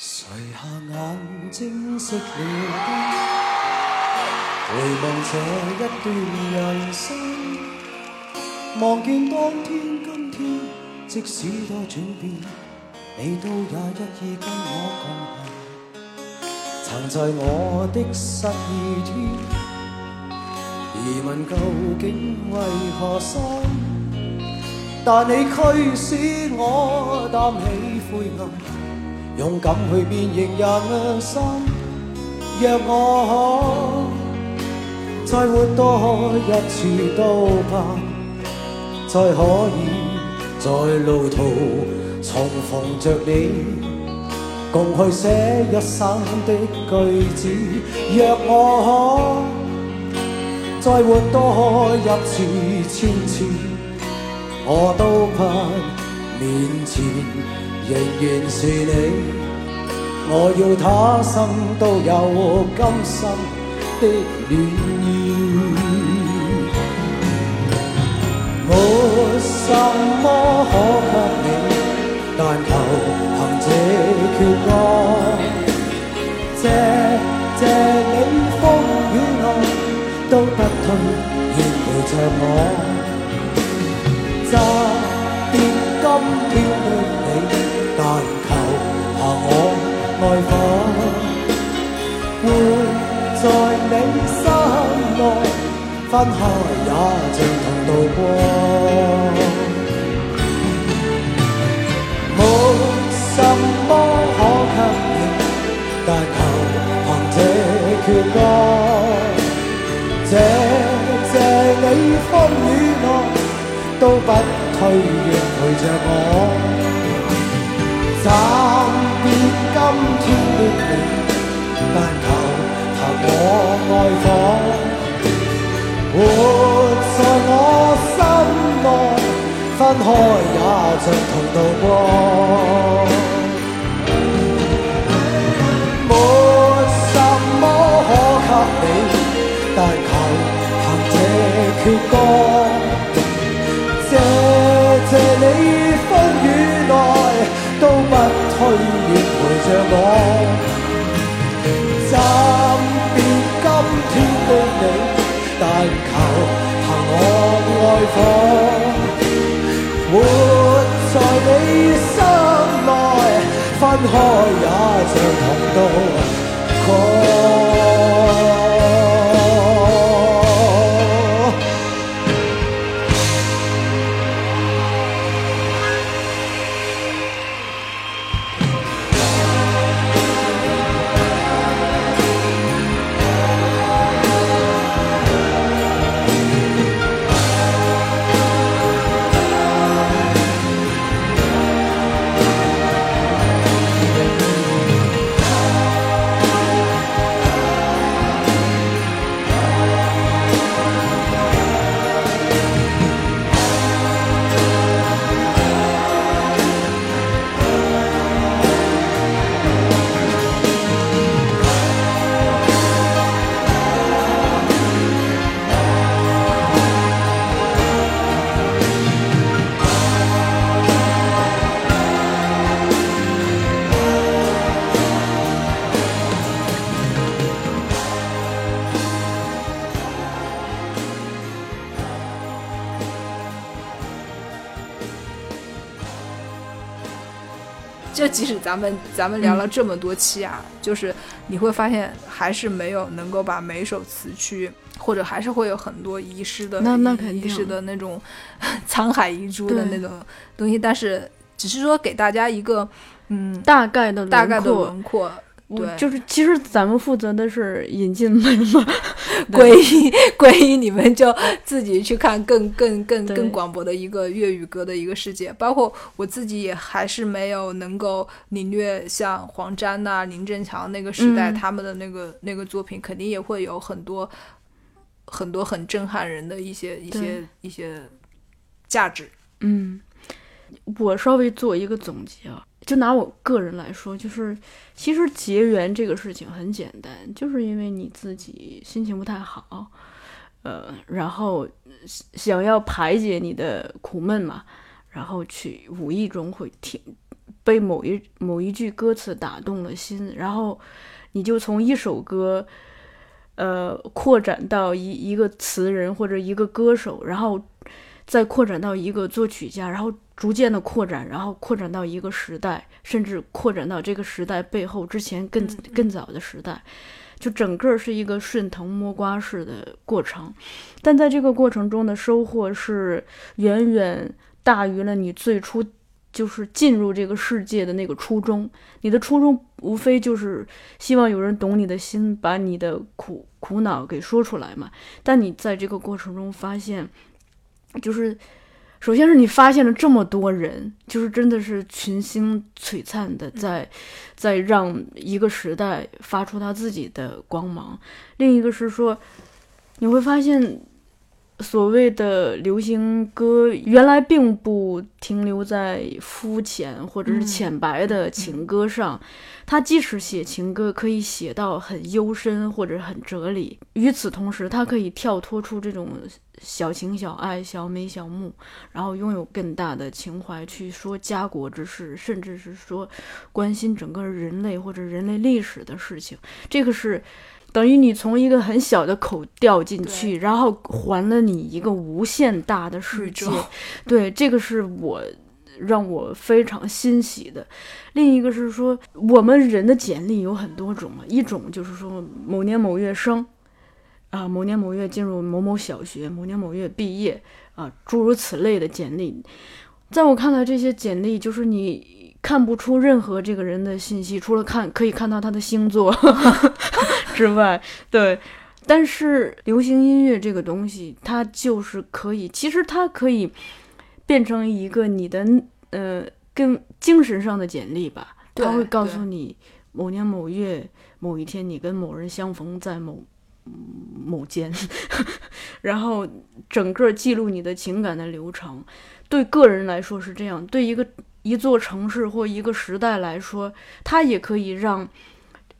垂下眼睛熄了灯，回望这一段人生，望见当天今天，即使多转变，你都也一意跟我共行。曾在我的失意天，疑问究竟为何生？但你驱使我担起灰暗，勇敢去变形人生。若我可再活多一次都盼，再可以在路途重逢着你。共去写一生的句子。若我可再活多一次、千次，我都盼面前仍然是你。我要他生都有今生的暖意。没什么可给你，但求凭这决光。谢谢你风雨内都不退，愿陪着我。暂别今天爱火。活在你心内，分开也像同渡过。没什么可给你，但求凭这决光。谢谢你风雨内都不退，愿陪着我。但求凭我爱火。活在我心内，分开也像同渡过。没什么可给你，但求凭这决光。谢谢你风雨内都不退，愿陪着我。求凭我爱火。活在你心内，分开也像同渡过。就即使咱们咱们聊了这么多期啊，就是你会发现还是没有能够把每首词曲，或者还是会有很多遗失的那那肯定遗失的。那种 沧海遗珠的那种东西，但是只是说给大家一个嗯大概的大概的轮廓，我对就是其实咱们负责的是引进门嘛，归一归一，你们就自己去看更更更更广博的一个粤语歌的一个世界。包括我自己也还是没有能够领略像黄沾呐、林振强那个时代、嗯他们的那个那个作品，肯定也会有很多很多很震撼人的一些一些一些价值。嗯，我稍微做一个总结啊，就拿我个人来说，就是其实结缘这个事情很简单，就是因为你自己心情不太好，呃，然后想要排解你的苦闷嘛，然后去无意中会听被某一某一句歌词打动了心，然后你就从一首歌，呃，扩展到一一个词人或者一个歌手，然后再扩展到一个作曲家，然后逐渐的扩展，然后扩展到一个时代，甚至扩展到这个时代背后之前更更早的时代，就整个是一个顺藤摸瓜式的过程。但在这个过程中的收获是远远大于了你最初就是进入这个世界的那个初衷。你的初衷无非就是希望有人懂你的心，把你的苦苦恼给说出来嘛。但你在这个过程中发现，就是首先是你发现了这么多人，就是真的是群星璀璨的在在让一个时代发出他自己的光芒。另一个是说，你会发现。所谓的流行歌，原来并不停留在肤浅或者是浅白的情歌上，它即使写情歌，可以写到很幽深或者很哲理。与此同时，它可以跳脱出这种小情小爱、小美小慕，然后拥有更大的情怀去说家国之事，甚至是说关心整个人类或者人类历史的事情。这个是。等于你从一个很小的口掉进去，然后还了你一个无限大的世界。对，这个是我让我非常欣喜的。另一个是说，我们人的简历有很多种嘛，一种就是说某年某月生，啊，某年某月进入某某小学，某年某月毕业，啊，诸如此类的简历。在我看来，这些简历就是你。看不出任何这个人的信息，除了看可以看到他的星座 之外，对。但是流行音乐这个东西，它就是可以，其实它可以变成一个你的呃，跟精神上的简历吧。它会告诉你某年某月某一天，你跟某人相逢在某某间，然后整个记录你的情感的流程。对个人来说是这样，对一个。一座城市或一个时代来说，它也可以让，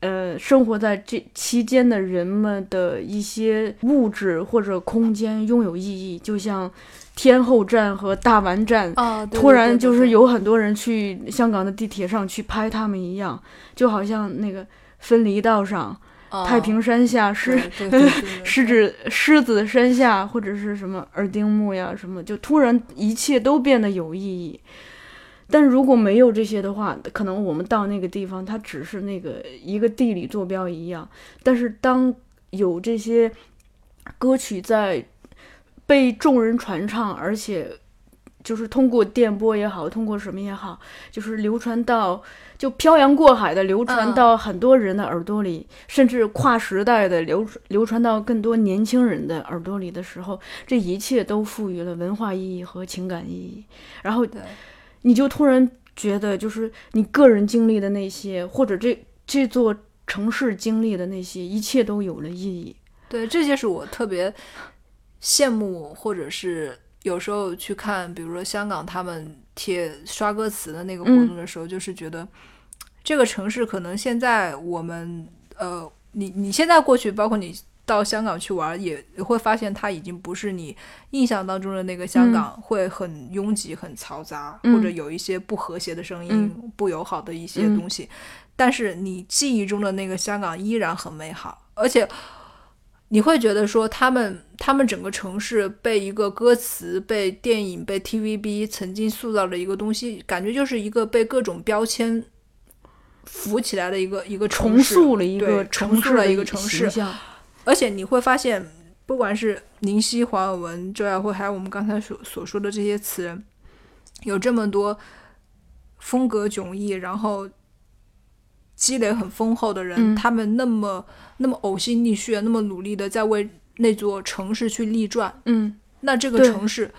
呃，生活在这期间的人们的一些物质或者空间拥有意义。就像天后站和大丸站，突然就是有很多人去香港的地铁上去拍他们一样，就好像那个分离道上，太平山下狮狮子狮子山下或者是什么耳钉木呀什么，就突然一切都变得有意义。但如果没有这些的话，可能我们到那个地方，它只是那个一个地理坐标一样。但是当有这些歌曲在被众人传唱，而且就是通过电波也好，通过什么也好，就是流传到就漂洋过海的流传到很多人的耳朵里，甚至跨时代的流流传到更多年轻人的耳朵里的时候，这一切都赋予了文化意义和情感意义。然后。你就突然觉得，就是你个人经历的那些，或者这这座城市经历的那些，一切都有了意义。对，这就是我特别羡慕，或者是有时候去看，比如说香港他们贴刷歌词的那个活动的时候，就是觉得这个城市可能现在我们呃，你你现在过去，包括你。到香港去玩，也会发现它已经不是你印象当中的那个香港，会很拥挤、很嘈杂，或者有一些不和谐的声音、不友好的一些东西。但是你记忆中的那个香港依然很美好，而且你会觉得说，他们他们整个城市被一个歌词、被电影、被 TVB 曾经塑造的一个东西，感觉就是一个被各种标签浮起来的一个一个重塑了一个重塑了一个城市。而且你会发现，不管是林夕、黄尔文、周亚辉，还有我们刚才所所说的这些词人，有这么多风格迥异，然后积累很丰厚的人，他们那么那么呕心沥血，那么努力的在为那座城市去立传。嗯，那这个城市。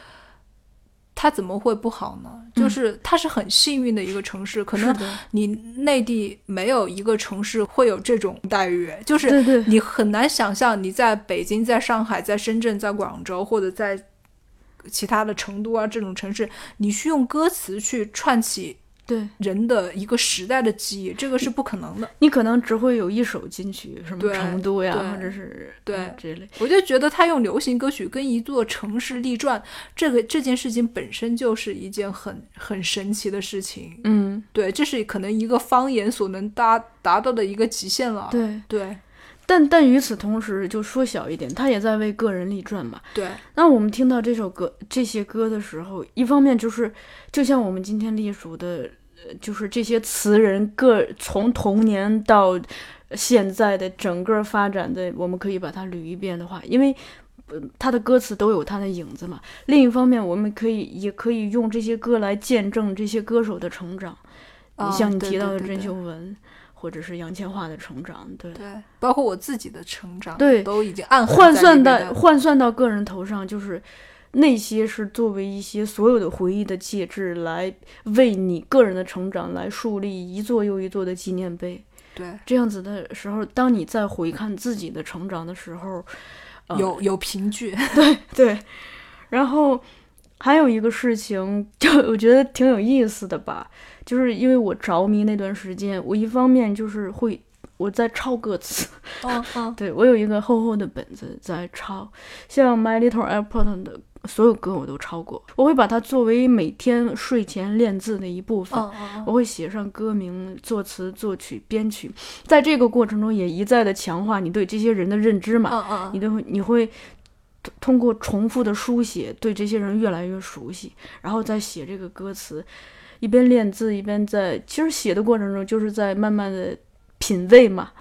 它怎么会不好呢？就是它是很幸运的一个城市，可能你内地没有一个城市会有这种待遇，就是你很难想象你在北京、在上海、在深圳、在广州或者在其他的成都啊这种城市，你去用歌词去串起对人的一个时代的记忆，这个是不可能的。你可能只会有一首金曲，什么成都呀，或者是对嗯这类。我就觉得他用流行歌曲跟一座城市立传，这个这件事情本身就是一件很很神奇的事情。嗯，对，这是可能一个方言所能达达到的一个极限了。对。对但但与此同时，就说小一点，他也在为个人立传嘛。对那我们听到这首歌、这些歌的时候，一方面就是，就像我们今天隶属的，呃就是这些词人个从童年到现在的整个发展的，我们可以把它捋一遍的话，因为。呃他的歌词都有他的影子嘛。另一方面，我们可以也可以用这些歌来见证这些歌手的成长。啊你像你提到的郑秀文，或者是杨千嬅的成长，对，对，包括我自己的成长，对都已经暗换算到换算到个人头上，就是那些是作为一些所有的回忆的介质，来为你个人的成长来树立一座又一座的纪念碑。对这样子的时候，当你在回看自己的成长的时候，呃有有凭据。对 对，然后还有一个事情，就我觉得挺有意思的吧，就是因为我着迷那段时间，我一方面就是会我在抄歌词，哦哦 对我有一个厚厚的本子在抄，像 My Little Airport 的所有歌我都抄过，我会把它作为每天睡前练字的一部分。我会写上歌名、作词、作曲、编曲，在这个过程中也一再的强化你对这些人的认知嘛。你都会你会通通过重复的书写对这些人越来越熟悉，然后再写这个歌词，一边练字一边在其实写的过程中就是在慢慢的品味嘛。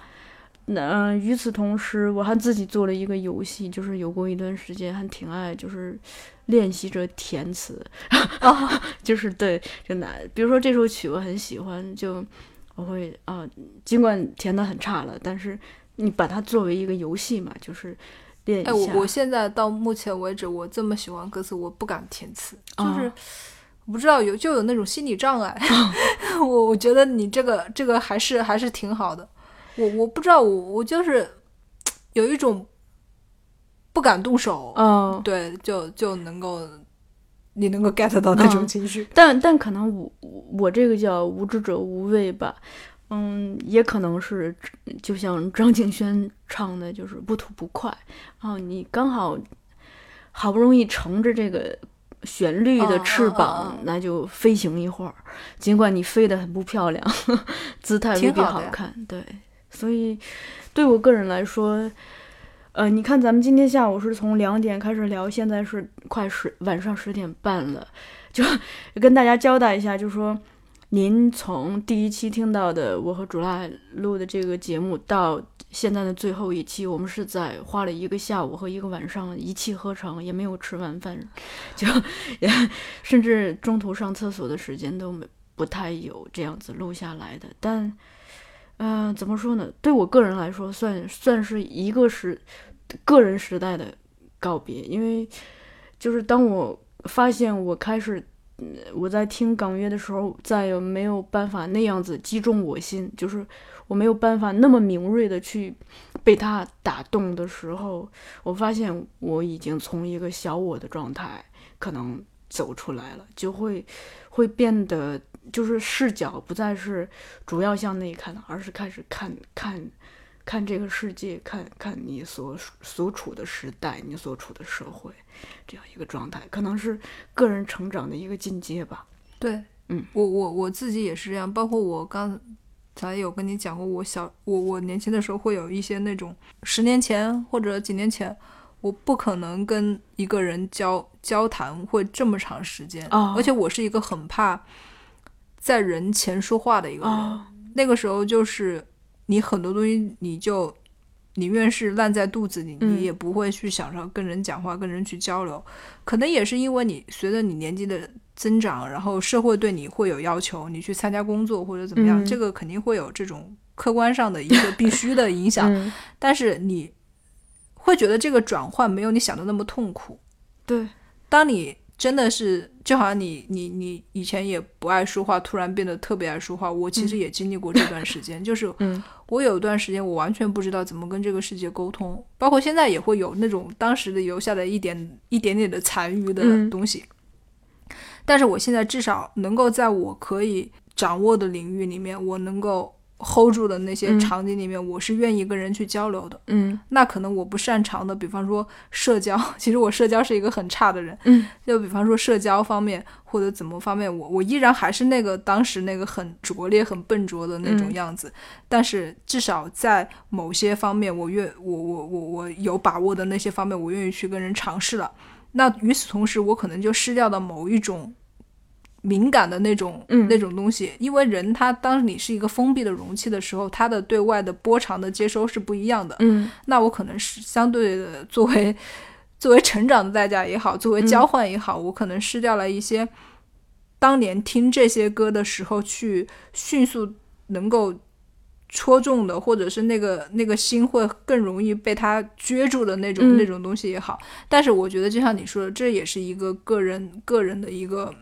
那、呃与此同时，我还自己做了一个游戏，就是有过一段时间还挺爱，就是练习着填词，啊 就是对，就拿比如说这首曲我很喜欢，就我会啊、尽管填的很差了，但是你把它作为一个游戏嘛，就是练一哎，下。我我现在到目前为止，我这么喜欢歌词，我不敢填词，就是、不知道有就有那种心理障碍。我我觉得你这个这个还是还是挺好的。我我不知道，我我就是 有一种不敢动手，嗯，对，就就能够你能够 get 到那种嗯情绪。但但可能我我这个叫无知者无畏吧，嗯，也可能是就像张敬轩唱的，就是不吐不快啊，你刚好好不容易乘着这个旋律的翅膀，那就飞行一会儿，尽管你飞得很不漂亮，姿态未必好看，对，所以对我个人来说。呃，你看，咱们今天下午是从两点开始聊，现在是快十晚上十点半了，就 跟大家交代一下，就说您从第一期听到的我和主拉录的这个节目到现在的最后一期，我们是在花了一个下午和一个晚上一气呵成，也没有吃晚饭，就也甚至中途上厕所的时间都没不太有这样子录下来的。但，嗯、怎么说呢？对我个人来说，算算是一个时个人时代的告别，因为就是当我发现我开始。我在听港乐的时候，再也没有办法那样子击中我心，就是我没有办法那么敏锐的去被它打动的时候，我发现我已经从一个小我的状态可能走出来了，就会会变得就是视角不再是主要向内看，而是开始看看看这个世界，看看你所所处的时代，你所处的社会，这样一个状态，可能是个人成长的一个进阶吧。对，嗯，我我我自己也是这样，包括我刚才有跟你讲过，我小我我年轻的时候会有一些那种十年前或者几年前，我不可能跟一个人交交谈会这么长时间，哦而且我是一个很怕在人前说话的一个人，哦那个时候就是你很多东西你就宁愿是烂在肚子里，嗯你也不会去想着跟人讲话、跟人去交流。可能也是因为你随着你年纪的增长，然后社会对你会有要求，你去参加工作或者怎么样，嗯这个肯定会有这种客观上的一个必须的影响。嗯，但是你会觉得这个转换没有你想的那么痛苦。对，当你真的是，就好像你你你以前也不爱说话，突然变得特别爱说话。我其实也经历过这段时间，就是嗯我有一段时间我完全不知道怎么跟这个世界沟通，包括现在也会有那种当时的留下的一点一点点的残余的嗯东西。但是我现在至少能够在我可以掌握的领域里面，我能够 hold 住的那些嗯场景里面，我是愿意跟人去交流的。嗯那可能我不擅长的，比方说社交，其实我社交是一个很差的人。嗯，就比方说社交方面或者怎么方面，我我依然还是那个当时那个很拙劣、很笨拙的那种嗯样子。但是至少在某些方面，我愿我我我我有把握的那些方面，我愿意去跟人尝试了。那与此同时，我可能就失掉了某一种敏感的那种、嗯那种东西，因为人他当你是一个封闭的容器的时候，他的对外的波长的接收是不一样的。嗯那我可能是相对的作为 作为成长的代价也好，作为交换也好，我可能失掉了一些当年听这些歌的时候去迅速能够戳中的，或者是那个那个心会更容易被他撅住的那种、嗯那种东西也好。但是我觉得，就像你说的，这也是一个个人个人的一个。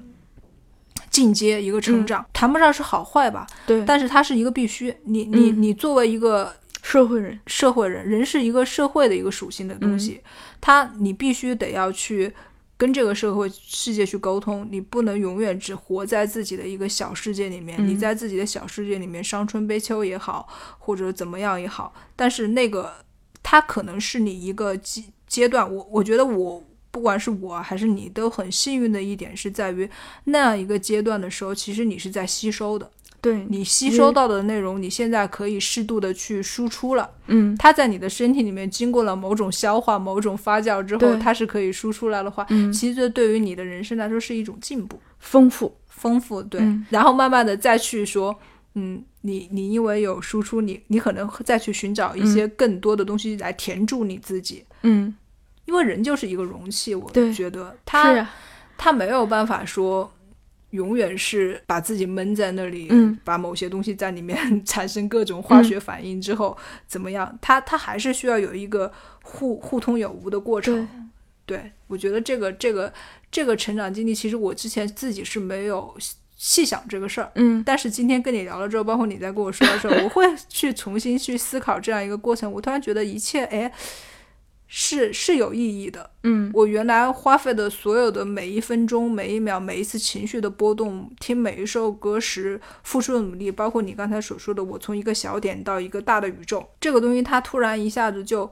进阶一个成长，谈不上是好坏吧，对，但是它是一个必须。你你嗯你作为一个社会人，社会人，人是一个社会的一个属性的东西，他你必须得要去跟这个社会世界去沟通，你不能永远只活在自己的一个小世界里面。嗯你在自己的小世界里面伤春悲秋也好，或者怎么样也好，但是那个它可能是你一个阶阶段。我我觉得我。不管是我还是你，都很幸运的一点是在于那样一个阶段的时候，其实你是在吸收的。对，你吸收到的内容，你现在可以适度的去输出了。嗯它在你的身体里面经过了某种消化、某种发酵之后，它是可以输出来的话，嗯，其实这对于你的人生来说是一种进步、丰富，丰富。对，嗯然后慢慢的再去说，嗯，你你因为有输出，你你可能再去寻找一些更多的东西来填住你自己，嗯，因为人就是一个容器，我觉得是他，他没有办法说。永远是把自己闷在那里，嗯把某些东西在里面 产生各种化学反应之后，怎么样？他他还是需要有一个互互通有无的过程。对我觉得这个这个这个成长经历，其实我之前自己是没有细细想这个事儿。嗯但是今天跟你聊了之后，包括你在跟我说的时候，我会去重新去思考这样一个过程。我突然觉得一切，哎，是是有意义的。嗯我原来花费的所有的每一分钟、每一秒、每一次情绪的波动，听每一首歌时付出的努力，包括你刚才所说的，我从一个小点到一个大的宇宙，这个东西它突然一下子就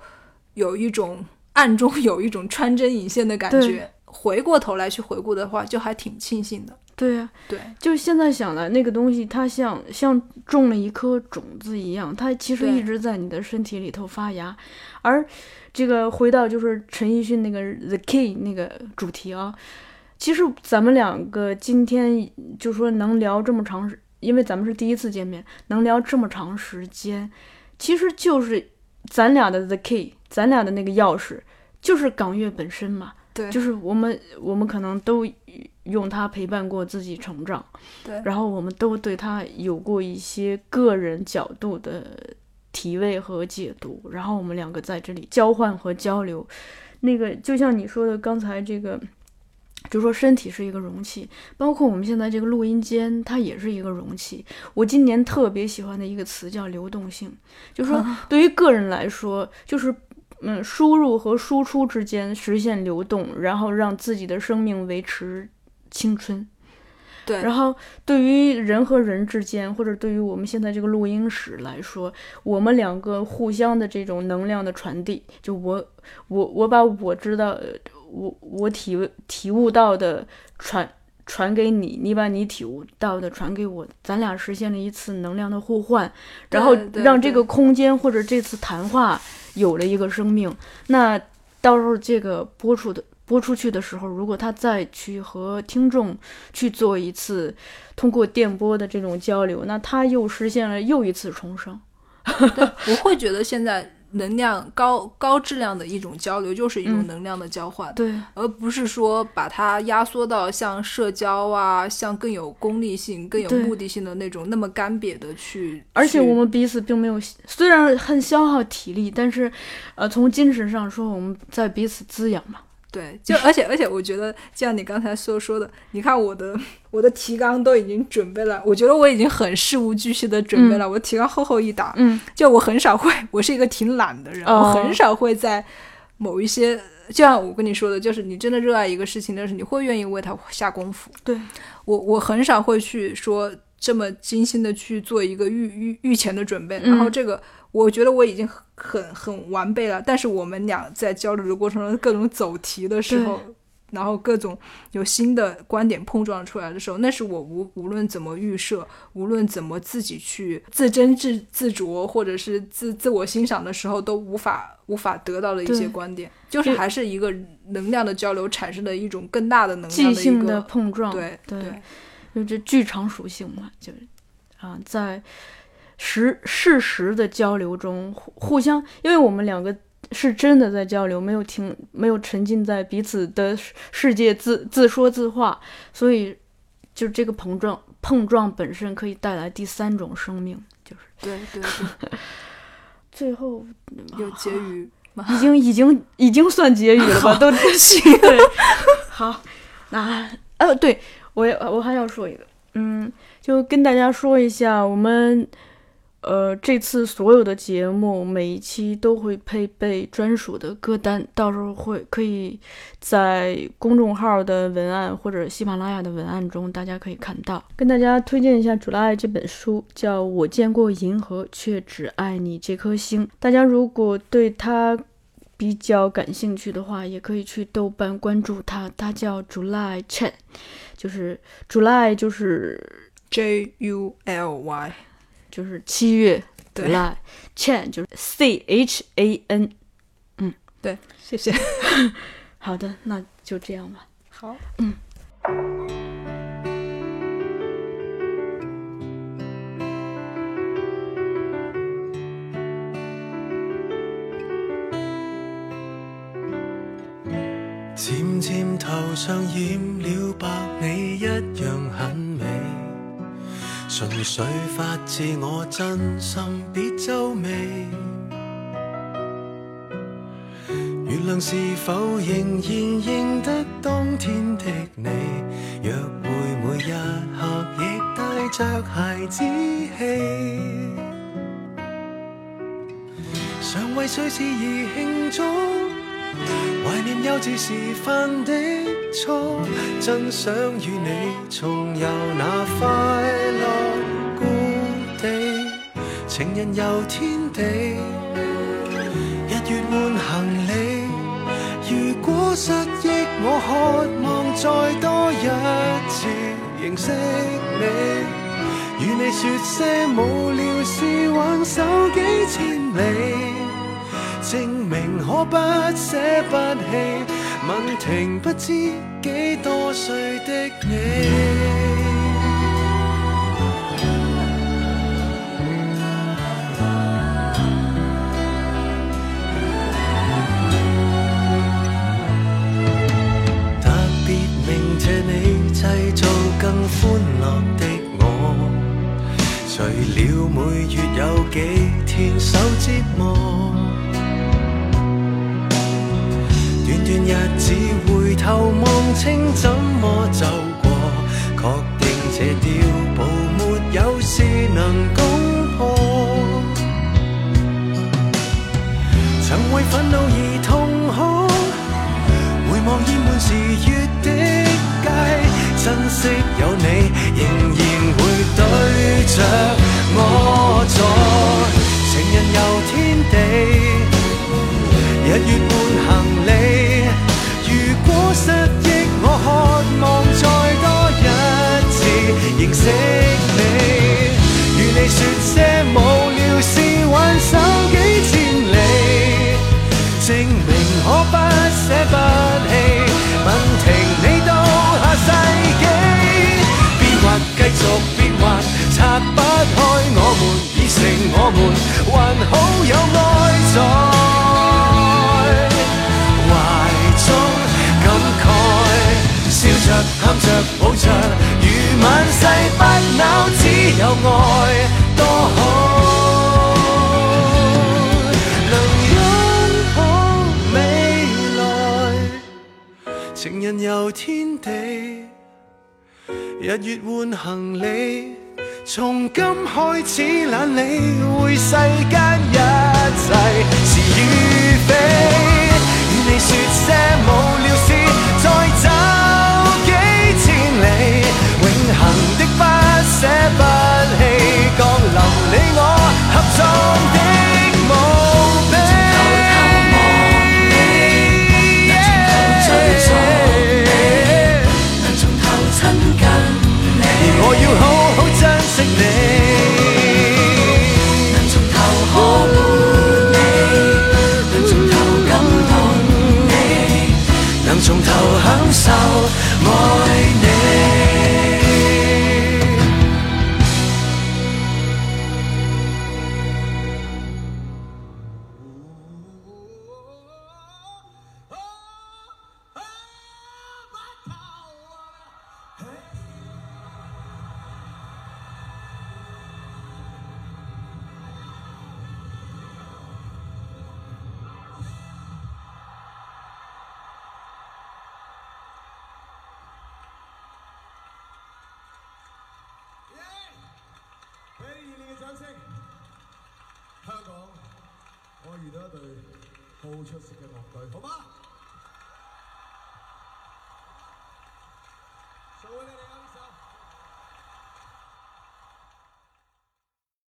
有一种暗中有一种穿针引线的感觉。回过头来去回顾的话，就还挺庆幸的。对呀、对，就现在想来，那个东西它像像种了一颗种子一样，它其实一直在你的身体里头发芽。而这个回到就是陈奕迅那个《The Key》那个主题啊，其实咱们两个今天就说能聊这么长时，因为咱们是第一次见面，能聊这么长时间，其实就是咱俩的 The Key，咱俩的那个钥匙，就是港乐本身嘛。对，就是我们我们可能都用它陪伴过自己成长，对，然后我们都对它有过一些个人角度的体味和解读，然后我们两个在这里交换和交流。那个就像你说的，刚才这个。就说身体是一个容器，包括我们现在这个录音间，它也是一个容器。我今年特别喜欢的一个词叫流动性，就是说 对于个人来说，就是嗯，输入和输出之间实现流动，然后让自己的生命维持青春。对，然后对于人和人之间，或者对于我们现在这个录音室来说，我们两个互相的这种能量的传递，就我我我把我知道，呃我我体体悟到的传传给你，你把你体悟到的传给我，咱俩实现了一次能量的互换，然后让这个空间或者这次谈话有了一个生命。那到时候这个播出的播出去的时候，如果他再去和听众去做一次通过电波的这种交流，那他又实现了又一次重生。我会觉得现在能量高高质量的一种交流，就是一种嗯能量的交换。对，而不是说把它压缩到像社交啊，像更有功利性、更有目的性的那种那么干瘪的去。而且我们彼此并没有，虽然很消耗体力，但是，呃，从精神上说，我们在彼此滋养嘛。对，就而且而且，我觉得像你刚才所说的，你看我的我的提纲都已经准备了，我觉得我已经很事无巨细的准备了，我提纲厚厚一沓，嗯就我很少会，我是一个挺懒的人，哦我很少会在某一些，就像我跟你说的，就是你真的热爱一个事情但是，你会愿意为它下功夫。对，我我很少会去说这么精心的去做一个预预预前的准备，嗯。然后这个我觉得我已经很很很完备了，但是我们俩在交流的过程中各种走题的时候。然后各种有新的观点碰撞出来的时候，那是我无无论怎么预设，无论怎么自己去自斟自自酌，或者是自自我欣赏的时候，都无法无法得到的一些观点，就是还是一个能量的交流产生的一种更大的能量的一个碰撞，对对。对就这剧场属性嘛，就是啊，在实事实的交流中互互相，因为我们两个是真的在交流，没有停，没有沉浸在彼此的世世界自自说自话，所以就这个碰撞碰撞本身可以带来第三种生命，就是对对对，最后有结语吗？已经已经已经算结语了吧？都行，对，好，那呃，对我也我还要说一个，嗯，就跟大家说一下，我们呃这次所有的节目每一期都会配备专属的歌单，到时候会可以在公众号的文案或者喜马拉雅的文案中，大家可以看到。跟大家推荐一下《主拉爱》这本书，叫《我见过银河，却只爱你这颗星》。大家如果对它比较感兴趣的话，也可以去豆瓣关注他，他叫 July Chen，就是 July 就是 J U L Y，就是七月 July Chen 就是 C H A N 嗯。对，谢谢。好的，那就这样吧。好，漸頭上染了白，你一樣很美。純粹發自我真心，別皺眉。月亮是否仍然認得當天的你？約會每一刻亦帶着孩子氣。常為碎事而慶祝，懷念幼稚時犯的錯，真想與你重遊那快樂故地，情人遊天地，日月换行李。如果失憶，我渴望再多一次認識你。與你說些無聊事，挽手几千里，证明可不舍不棄。問停不知几多岁的你。天地，日月伴行李。如果失忆，我渴望再多一次认识成我們，還好有愛在懷中感慨，笑着喊着抱着，如萬世不朽，只有愛多好。能擁抱未來，情人遊天地，日月換行李。从今开始懒理会世间一切是与非，